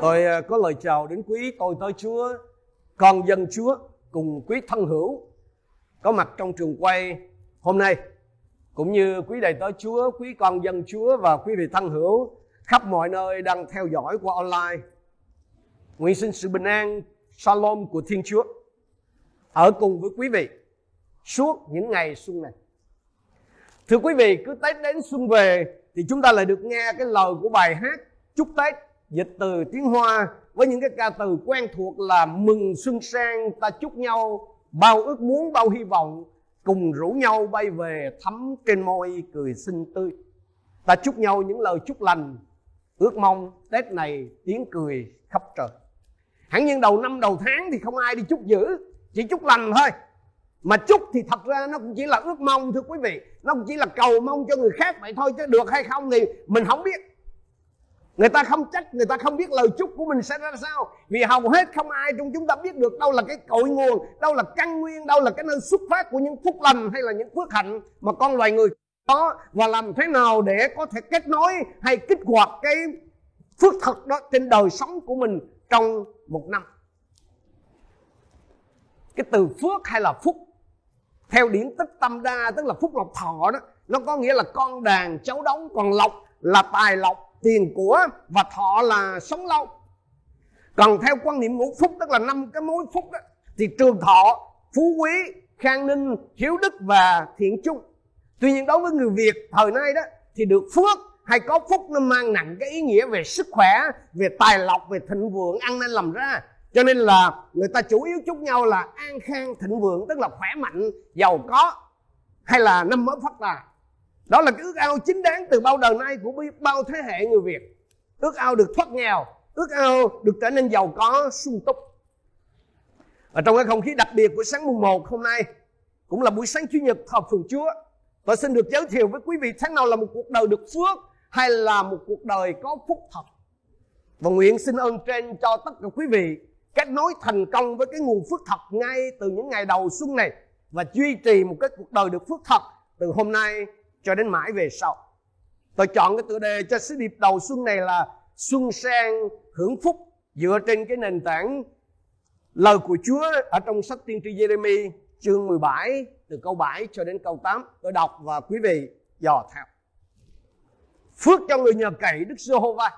Tôi ờ, có lời chào đến quý tôi tới Chúa, con dân Chúa cùng quý thân hữu có mặt trong trường quay hôm nay cũng như quý đầy tới Chúa, quý con dân Chúa và quý vị thân hữu khắp mọi nơi đang theo dõi qua online. Nguyện xin sự bình an, shalom của Thiên Chúa ở cùng với quý vị suốt những ngày xuân này. Thưa quý vị, cứ Tết đến xuân về thì chúng ta lại được nghe cái lời của bài hát chúc Tết dịch từ tiếng Hoa với những cái ca từ quen thuộc là mừng xuân sang, ta chúc nhau bao ước muốn, bao hy vọng, cùng rủ nhau bay về thắm trên môi cười xinh tươi. Ta chúc nhau những lời chúc lành, ước mong tết này tiếng cười khắp trời. Hẳn nhiên đầu năm đầu tháng thì không ai đi chúc dữ, chỉ chúc lành thôi. Mà chúc thì thật ra nó cũng chỉ là ước mong, thưa quý vị. Nó cũng chỉ là cầu mong cho người khác vậy thôi, chứ được hay không thì mình không biết người ta không trách người ta không biết lời chúc của mình sẽ ra sao. Vì hầu hết không ai trong chúng ta biết được đâu là cái cội nguồn, đâu là căn nguyên, đâu là cái nơi xuất phát của những phúc lành hay là những phước hạnh mà con loài người có và làm thế nào để có thể kết nối hay kích hoạt cái phước thật đó trên đời sống của mình trong một năm. Cái từ phước hay là phúc, theo điển tích tâm đa, tức là phúc lộc thọ đó, nó có nghĩa là con đàn cháu đóng còn lộc là tài lộc tiền của và thọ là sống lâu. Còn theo quan niệm ngũ phúc, tức là năm cái mối phúc đó thì trường thọ, phú quý, khang ninh, hiếu đức và thiện chung. Tuy nhiên đối với người việt thời nay đó, thì được phước hay có phúc nó mang nặng cái ý nghĩa về sức khỏe, về tài lộc, về thịnh vượng, ăn nên làm ra. Cho nên là người ta chủ yếu chúc nhau là an khang, thịnh vượng, tức là khỏe mạnh, giàu có, hay là năm mới phát tài đó là cái ước ao chính đáng từ bao đời nay của bao thế hệ người việt. Ước ao được thoát nghèo, ước ao được trở nên giàu có, sung túc. Và trong cái không khí đặc biệt của sáng mùng 1 hôm nay, cũng là buổi sáng chủ nhật học phường chúa, tôi xin được giới thiệu với quý vị tháng nào là một cuộc đời được phước hay là một cuộc đời có phúc thật. Và nguyện xin ơn trên cho tất cả quý vị kết nối thành công với cái nguồn phước thật ngay từ những ngày đầu xuân này và duy trì một cái cuộc đời được phước thật từ hôm nay cho đến mãi về sau. Tôi chọn cái tựa đề cho sứ điệp đầu xuân này là xuân sang hưởng phúc, dựa trên cái nền tảng lời của Chúa ở trong sách tiên tri Jeremy chương 17 từ câu 7 cho đến câu 8 tôi đọc và quý vị dò theo. Phước cho người nhờ cậy Đức Giê-hô-va.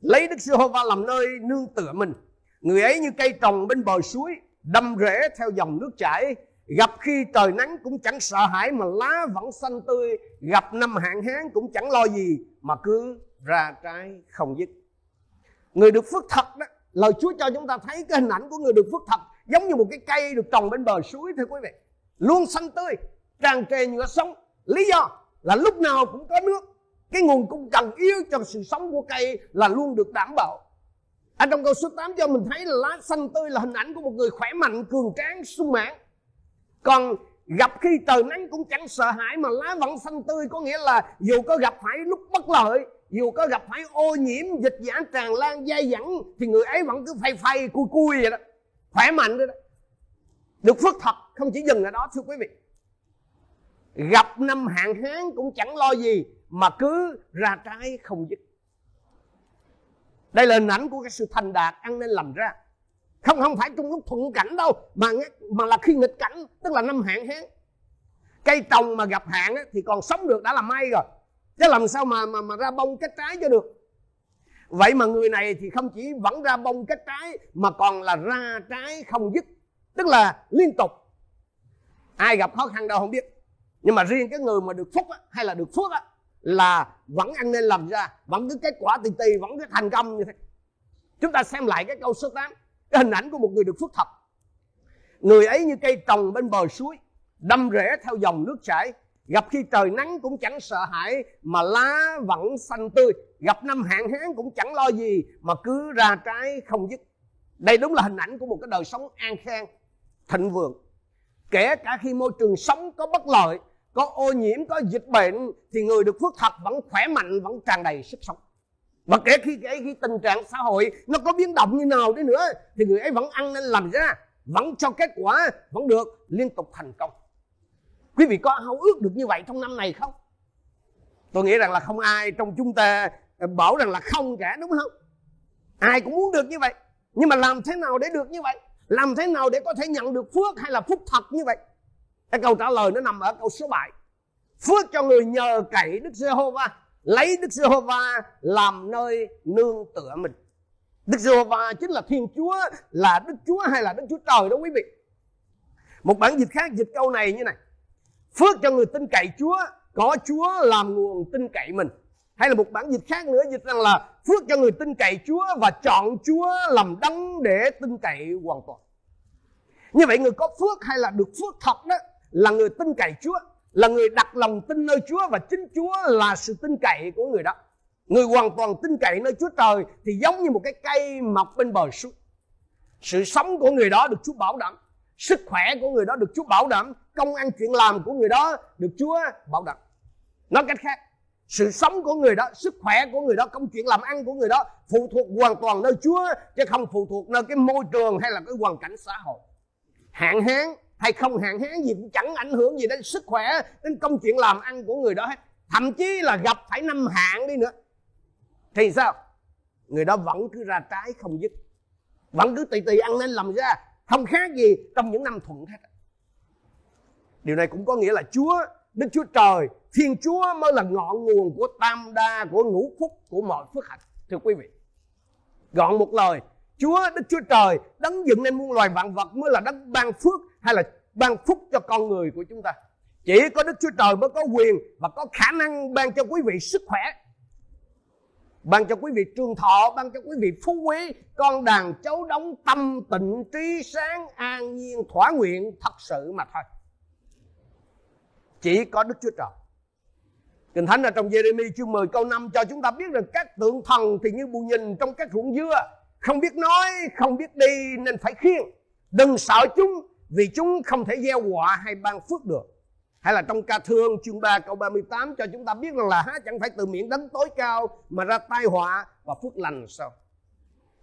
Lấy Đức Giê-hô-va làm nơi nương tựa mình. Người ấy như cây trồng bên bờ suối, đâm rễ theo dòng nước chảy. Gặp khi trời nắng cũng chẳng sợ hãi mà lá vẫn xanh tươi. Gặp năm hạn hán cũng chẳng lo gì mà cứ ra trái không dứt. Người được phước thật đó Lời Chúa cho chúng ta thấy cái hình ảnh của người được phước thật Giống như một cái cây được trồng bên bờ suối thưa quý vị. Luôn xanh tươi, tràn trề nhựa sống. Lý do là lúc nào cũng có nước. Cái nguồn cung cần yếu cho sự sống của cây là luôn được đảm bảo. Ở trong câu số 8 cho mình thấy là lá xanh tươi là hình ảnh của một người khỏe mạnh, cường tráng, sung mãn còn gặp khi trời nắng cũng chẳng sợ hãi mà lá vẫn xanh tươi có nghĩa là dù có gặp phải lúc bất lợi dù có gặp phải ô nhiễm dịch giả tràn lan dai dẳng thì người ấy vẫn cứ phay phay cui cui vậy đó. Khỏe mạnh đó, đó. Được phước thật không chỉ dừng ở đó thưa quý vị. Gặp năm hạn hán cũng chẳng lo gì mà cứ ra trái không dứt. Đây là hình ảnh của cái sự thành đạt ăn nên làm ra không không phải trong lúc thuận cảnh đâu mà mà là khi nghịch cảnh tức là năm hạn hán. Cây trồng mà gặp hạn thì còn sống được đã là may rồi. Chứ làm sao mà mà mà ra bông kết trái cho được? Vậy mà người này thì không chỉ vẫn ra bông kết trái mà còn là ra trái không dứt tức là liên tục. Ai gặp khó khăn đâu không biết. Nhưng mà riêng cái người mà được phúc á, hay là được phước á, là vẫn ăn nên làm ra vẫn cứ kết quả tì tì vẫn cứ thành công như thế. Chúng ta xem lại cái câu số 8 cái hình ảnh của một người được phước thật người ấy như cây trồng bên bờ suối, đâm rễ theo dòng nước chảy. Gặp khi trời nắng cũng chẳng sợ hãi, mà lá vẫn xanh tươi. Gặp năm hạn hán cũng chẳng lo gì, mà cứ ra trái không dứt. Đây đúng là hình ảnh của một cái đời sống an khang, thịnh vượng. Kể cả khi môi trường sống có bất lợi, có ô nhiễm, có dịch bệnh, thì người được phước thật vẫn khỏe mạnh, vẫn tràn đầy sức sống bất kể khi cái khi tình trạng xã hội nó có biến động như nào đi nữa, thì người ấy vẫn ăn nên làm ra, vẫn cho kết quả, vẫn được, liên tục thành công. Quý vị có hao ước được như vậy trong năm này không? Tôi nghĩ rằng là không ai trong chúng ta ờ, bảo rằng là không cả, đúng không? Ai cũng muốn được như vậy. Nhưng mà làm thế nào để được như vậy? Làm thế nào để có thể nhận được phước hay là phúc thật như vậy? Cái câu trả lời nó nằm ở câu số 7 phước cho người nhờ cậy Đức Giê-hô-va lấy Đức Giê-hô-va làm nơi nương tựa mình. Đức Giê-hô-va chính là Thiên Chúa, là Đức Chúa hay là Đức Chúa Trời đó quý vị. Một bản dịch khác dịch câu này như này. Phước cho người tin cậy Chúa, có Chúa làm nguồn tin cậy mình. Hay là một bản dịch khác nữa dịch rằng là phước cho người tin cậy Chúa và chọn Chúa làm đấng để tin cậy hoàn toàn. Như vậy người có phước hay là được phước thật đó là người tin cậy Chúa là người đặt lòng tin nơi Chúa và chính Chúa là sự tin cậy của người đó. Người hoàn toàn tin cậy nơi Chúa Trời thì giống như một cái cây mọc bên bờ suối. Sự sống của người đó được Chúa bảo đảm, sức khỏe của người đó được Chúa bảo đảm, công ăn chuyện làm của người đó được Chúa bảo đảm. Nói cách khác, sự sống của người đó, sức khỏe của người đó, công chuyện làm ăn của người đó phụ thuộc hoàn toàn nơi Chúa, chứ không phụ thuộc nơi cái môi trường hay là cái hoàn cảnh xã hội. Hạn hán hay không hạn hán gì cũng chẳng ảnh hưởng gì đến sức khỏe, đến công chuyện làm ăn của người đó hết. Thậm chí là gặp phải năm hạn đi nữa. Thì sao? Người đó vẫn cứ ra trái không dứt. Vẫn cứ tùy tùy ăn nên làm ra. Không khác gì trong những năm thuận hết điều này cũng có nghĩa là chúa, đức chúa trời, thiên chúa mới là ngọn nguồn của tam đa của ngũ phúc của mọi phước hạnh. Thưa quý vị, gọn một lời, chúa, đức chúa trời đấng dựng nên muôn loài vạn vật mới là đấng ban phước hay là ban phúc cho con người của chúng ta chỉ có đức chúa trời mới có quyền và có khả năng ban cho quý vị sức khỏe ban cho quý vị trường thọ ban cho quý vị phú quý con đàn cháu đóng tâm tịnh trí sáng an nhiên thỏa nguyện thật sự mà thôi chỉ có đức chúa trời Kinh Thánh ở trong Jeremy chương 10 câu 5 cho chúng ta biết rằng các tượng thần thì như bù nhìn trong các ruộng dưa. Không biết nói, không biết đi nên phải khiêng. Đừng sợ chúng vì chúng không thể gieo họa hay ban phước được. Hay là trong ca thương chương 3 câu 38 cho chúng ta biết rằng là há chẳng phải từ miệng đấng tối cao mà ra tai họa và phước lành sao?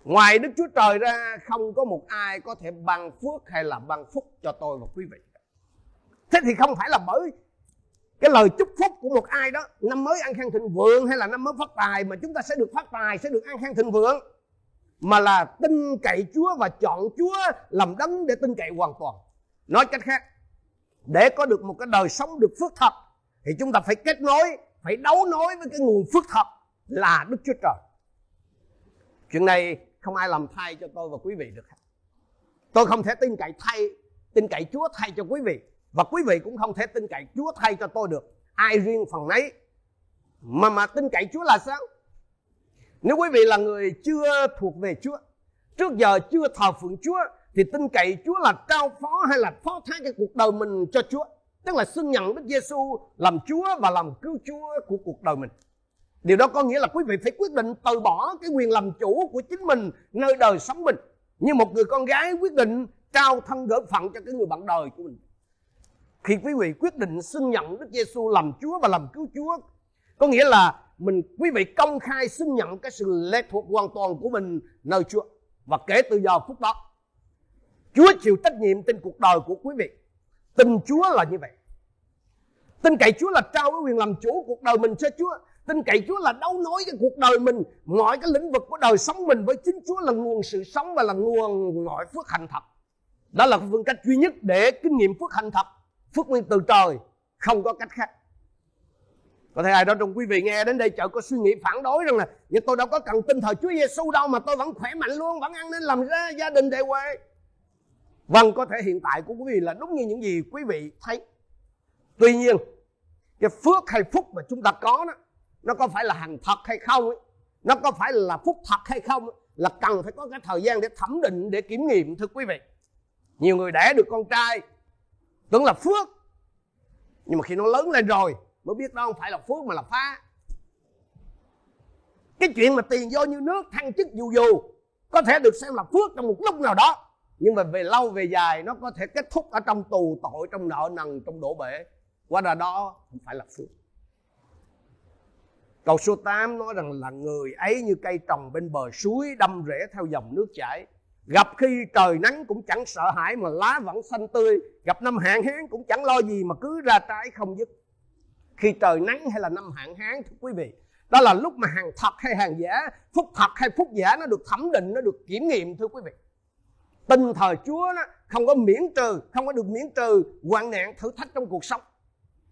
Ngoài Đức Chúa Trời ra, không có một ai có thể ban phước hay là ban phúc cho tôi và quý vị. Thế thì không phải là bởi cái lời chúc phúc của một ai đó, năm mới ăn khang thịnh vượng hay là năm mới phát tài mà chúng ta sẽ được phát tài, sẽ được ăn khang thịnh vượng mà là tin cậy Chúa và chọn Chúa làm đấng để tin cậy hoàn toàn. Nói cách khác, để có được một cái đời sống được phước thật thì chúng ta phải kết nối, phải đấu nối với cái nguồn phước thật là Đức Chúa Trời. Chuyện này không ai làm thay cho tôi và quý vị được. Tôi không thể tin cậy thay, tin cậy Chúa thay cho quý vị và quý vị cũng không thể tin cậy Chúa thay cho tôi được. Ai riêng phần nấy. Mà mà tin cậy Chúa là sao? Nếu quý vị là người chưa thuộc về Chúa, trước giờ chưa thờ phượng Chúa, thì tin cậy Chúa là trao phó hay là phó thác cái cuộc đời mình cho Chúa. Tức là xưng nhận Đức Giêsu làm Chúa và làm cứu Chúa của cuộc đời mình. Điều đó có nghĩa là quý vị phải quyết định từ bỏ cái quyền làm chủ của chính mình nơi đời sống mình. Như một người con gái quyết định trao thân gỡ phận cho cái người bạn đời của mình. Khi quý vị quyết định xưng nhận Đức Giêsu làm Chúa và làm cứu Chúa, có nghĩa là mình, quý vị công khai xưng nhận cái sự lệ thuộc hoàn toàn của mình nơi Chúa. Và kể từ giờ phút đó, Chúa chịu trách nhiệm trên cuộc đời của quý vị. Tin Chúa là như vậy. Tin cậy Chúa là trao cái quyền làm chủ cuộc đời mình cho Chúa. Tin cậy Chúa là đấu nối cái cuộc đời mình, mọi cái lĩnh vực của đời sống mình với chính Chúa là nguồn sự sống và là nguồn mọi phước hạnh thật. Đó là phương cách duy nhất để kinh nghiệm phước hạnh thật, phước nguyên từ trời, không có cách khác có thể ai đó trong quý vị nghe đến đây chợ có suy nghĩ phản đối rằng là nhưng tôi đâu có cần tin thờ Chúa Giêsu đâu, mà tôi vẫn khỏe mạnh luôn, vẫn ăn nên làm ra gia đình đề quê vâng có thể hiện tại của quý vị là đúng như những gì quý vị thấy. Tuy nhiên, cái phước hay phúc mà chúng ta có đó, nó có phải là hàng thật hay không ấy? nó có phải là phúc thật hay không là cần phải có cái thời gian để thẩm định, để kiểm nghiệm, thưa quý vị. Nhiều người đẻ được con trai, tưởng là phước, nhưng mà khi nó lớn lên rồi mới biết đó không phải là phước mà là phá. Cái chuyện mà tiền vô như nước, thăng chức dù dù, có thể được xem là phước trong một lúc nào đó. Nhưng mà về lâu về dài, nó có thể kết thúc ở trong tù, tội, trong nợ nần, trong đổ bể. Qua ra đó, không phải là phước. Câu số 8 nói rằng là người ấy như cây trồng bên bờ suối, đâm rễ theo dòng nước chảy. Gặp khi trời nắng cũng chẳng sợ hãi mà lá vẫn xanh tươi. Gặp năm hạn hán cũng chẳng lo gì mà cứ ra trái không dứt khi trời nắng hay là năm hạn hán, thưa quý vị, đó là lúc mà hàng thật hay hàng giả, phúc thật hay phúc giả nó được thẩm định, nó được kiểm nghiệm, thưa quý vị. Tin thờ chúa nó không có miễn trừ, không có được miễn trừ hoạn nạn, thử thách trong cuộc sống.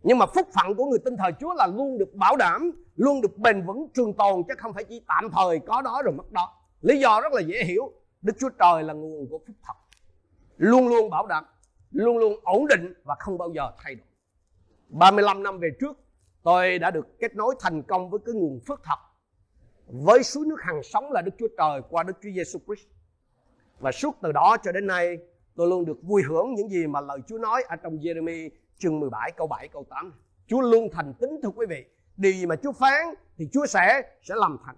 Nhưng mà phúc phận của người tin thờ chúa là luôn được bảo đảm, luôn được bền vững, trường tồn, chứ không phải chỉ tạm thời có đó rồi mất đó. Lý do rất là dễ hiểu, đức chúa trời là nguồn của phúc thật. Luôn luôn bảo đảm, luôn luôn ổn định và không bao giờ thay đổi. 35 năm về trước, tôi đã được kết nối thành công với cái nguồn phước thật với suối nước hằng sống là Đức Chúa Trời qua Đức Chúa Giêsu Christ. Và suốt từ đó cho đến nay, tôi luôn được vui hưởng những gì mà lời Chúa nói ở trong Jeremy chương 17 câu 7 câu 8 Chúa luôn thành tín thưa quý vị. Điều gì mà Chúa phán thì Chúa sẽ sẽ làm thành.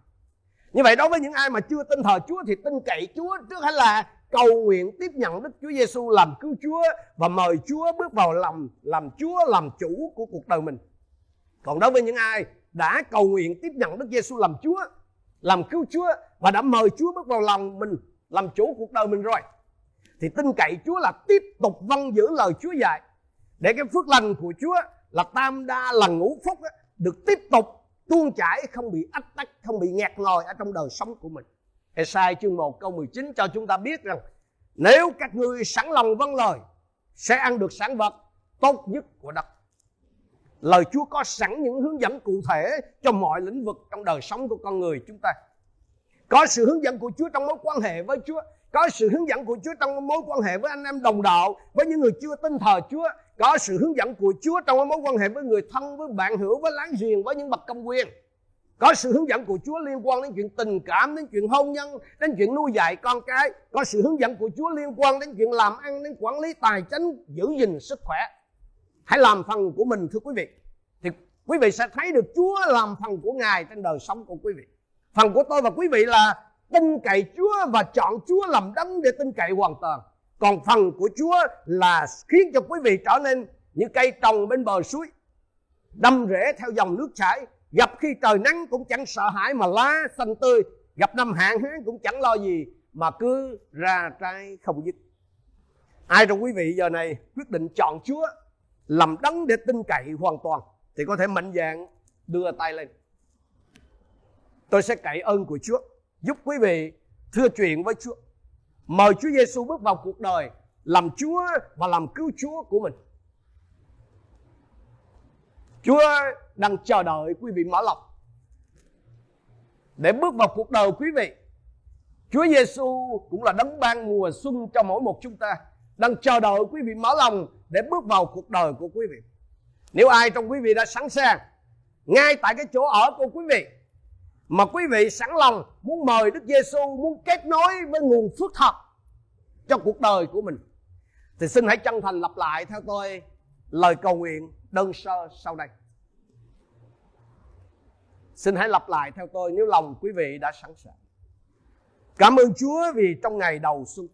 Như vậy đối với những ai mà chưa tin thờ Chúa thì tin cậy Chúa trước hết là cầu nguyện tiếp nhận Đức Chúa Giêsu làm cứu Chúa và mời Chúa bước vào lòng làm Chúa làm chủ của cuộc đời mình. Còn đối với những ai đã cầu nguyện tiếp nhận Đức Giêsu làm Chúa, làm cứu Chúa và đã mời Chúa bước vào lòng mình làm chủ cuộc đời mình rồi thì tin cậy Chúa là tiếp tục vâng giữ lời Chúa dạy để cái phước lành của Chúa là tam đa là ngũ phúc được tiếp tục tuôn chảy không bị ách tắc không bị nghẹt ngòi ở trong đời sống của mình Esai chương 1 câu 19 cho chúng ta biết rằng nếu các ngươi sẵn lòng vâng lời sẽ ăn được sản vật tốt nhất của đất. Lời Chúa có sẵn những hướng dẫn cụ thể cho mọi lĩnh vực trong đời sống của con người chúng ta. Có sự hướng dẫn của Chúa trong mối quan hệ với Chúa, có sự hướng dẫn của Chúa trong mối quan hệ với anh em đồng đạo, với những người chưa tin thờ Chúa, có sự hướng dẫn của Chúa trong mối quan hệ với người thân, với bạn hữu, với láng giềng, với những bậc công quyền có sự hướng dẫn của Chúa liên quan đến chuyện tình cảm, đến chuyện hôn nhân, đến chuyện nuôi dạy con cái. Có sự hướng dẫn của Chúa liên quan đến chuyện làm ăn, đến quản lý tài chính, giữ gìn sức khỏe. Hãy làm phần của mình, thưa quý vị. Thì quý vị sẽ thấy được Chúa làm phần của Ngài trên đời sống của quý vị. Phần của tôi và quý vị là tin cậy Chúa và chọn Chúa làm đấng để tin cậy hoàn toàn. Còn phần của Chúa là khiến cho quý vị trở nên như cây trồng bên bờ suối, đâm rễ theo dòng nước chảy gặp khi trời nắng cũng chẳng sợ hãi mà lá xanh tươi. Gặp năm hạn hán cũng chẳng lo gì mà cứ ra trái không dứt. Ai trong quý vị giờ này quyết định chọn chúa làm đấng để tin cậy hoàn toàn thì có thể mạnh dạn đưa tay lên. Tôi sẽ cậy ơn của chúa, giúp quý vị thưa chuyện với chúa. Mời chúa giêsu bước vào cuộc đời làm chúa và làm cứu chúa của mình. Chúa đang chờ đợi quý vị mở lòng để bước vào cuộc đời quý vị. Chúa Giêsu cũng là đấng ban mùa xuân cho mỗi một chúng ta, đang chờ đợi quý vị mở lòng để bước vào cuộc đời của quý vị. Nếu ai trong quý vị đã sẵn sàng, ngay tại cái chỗ ở của quý vị, mà quý vị sẵn lòng muốn mời Đức Giêsu muốn kết nối với nguồn phước thật cho cuộc đời của mình, thì xin hãy chân thành lặp lại theo tôi lời cầu nguyện đơn sơ sau đây. Xin hãy lặp lại theo tôi nếu lòng quý vị đã sẵn sàng. Cảm ơn chúa vì trong ngày đầu xuân.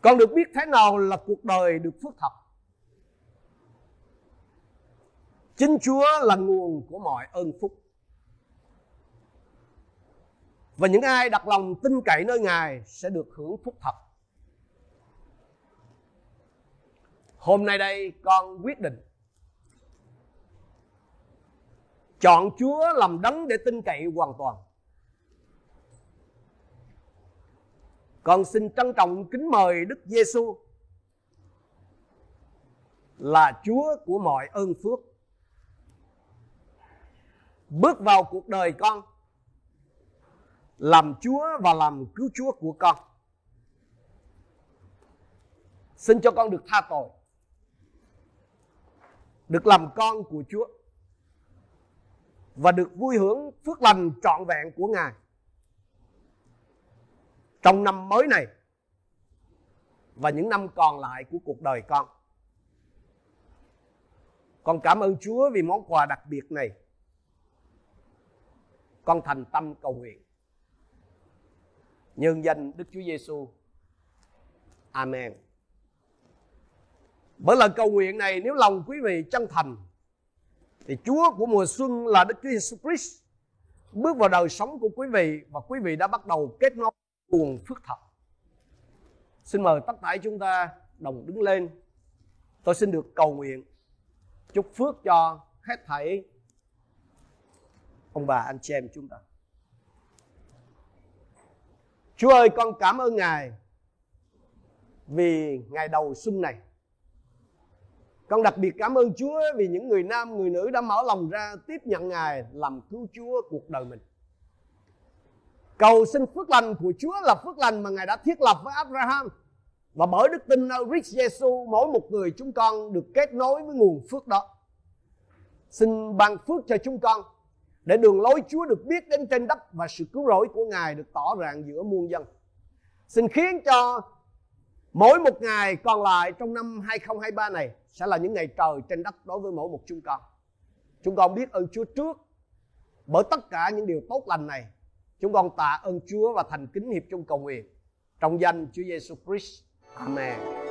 Con được biết thế nào là cuộc đời được phước thật chính chúa là nguồn của mọi ơn phúc. Và những ai đặt lòng tin cậy nơi ngài sẽ được hưởng phúc thật hôm nay đây con quyết định chọn Chúa làm đấng để tin cậy hoàn toàn. Con xin trân trọng kính mời Đức Giêsu là Chúa của mọi ơn phước. Bước vào cuộc đời con, làm Chúa và làm cứu Chúa của con. Xin cho con được tha tội được làm con của Chúa và được vui hưởng phước lành trọn vẹn của Ngài. Trong năm mới này và những năm còn lại của cuộc đời con. Con cảm ơn Chúa vì món quà đặc biệt này. Con thành tâm cầu nguyện. Nhân danh Đức Chúa Giêsu. Amen. Bởi lần cầu nguyện này, nếu lòng quý vị chân thành, thì Chúa của mùa xuân là Đức Chúa Jesus Christ bước vào đời sống của quý vị và quý vị đã bắt đầu kết nối nguồn phước thật. Xin mời tất cả chúng ta đồng đứng lên. Tôi xin được cầu nguyện chúc phước cho hết thảy ông bà, anh chị em chúng ta Chúa ơi, con cảm ơn Ngài vì ngày đầu xuân này con đặc biệt cảm ơn Chúa vì những người nam, người nữ đã mở lòng ra tiếp nhận Ngài làm cứu Chúa cuộc đời mình. Cầu xin phước lành của Chúa là phước lành mà Ngài đã thiết lập với Abraham. Và bởi đức tin nơi Christ Jesus, mỗi một người chúng con được kết nối với nguồn phước đó. Xin ban phước cho chúng con để đường lối Chúa được biết đến trên đất và sự cứu rỗi của Ngài được tỏ rạng giữa muôn dân. Xin khiến cho mỗi một ngày còn lại trong năm 2023 này sẽ là những ngày trời trên đất đối với mỗi một chúng con. Chúng con biết ơn Chúa trước bởi tất cả những điều tốt lành này. Chúng con tạ ơn Chúa và thành kính hiệp chung cầu nguyện trong danh Chúa Giêsu Christ. Amen.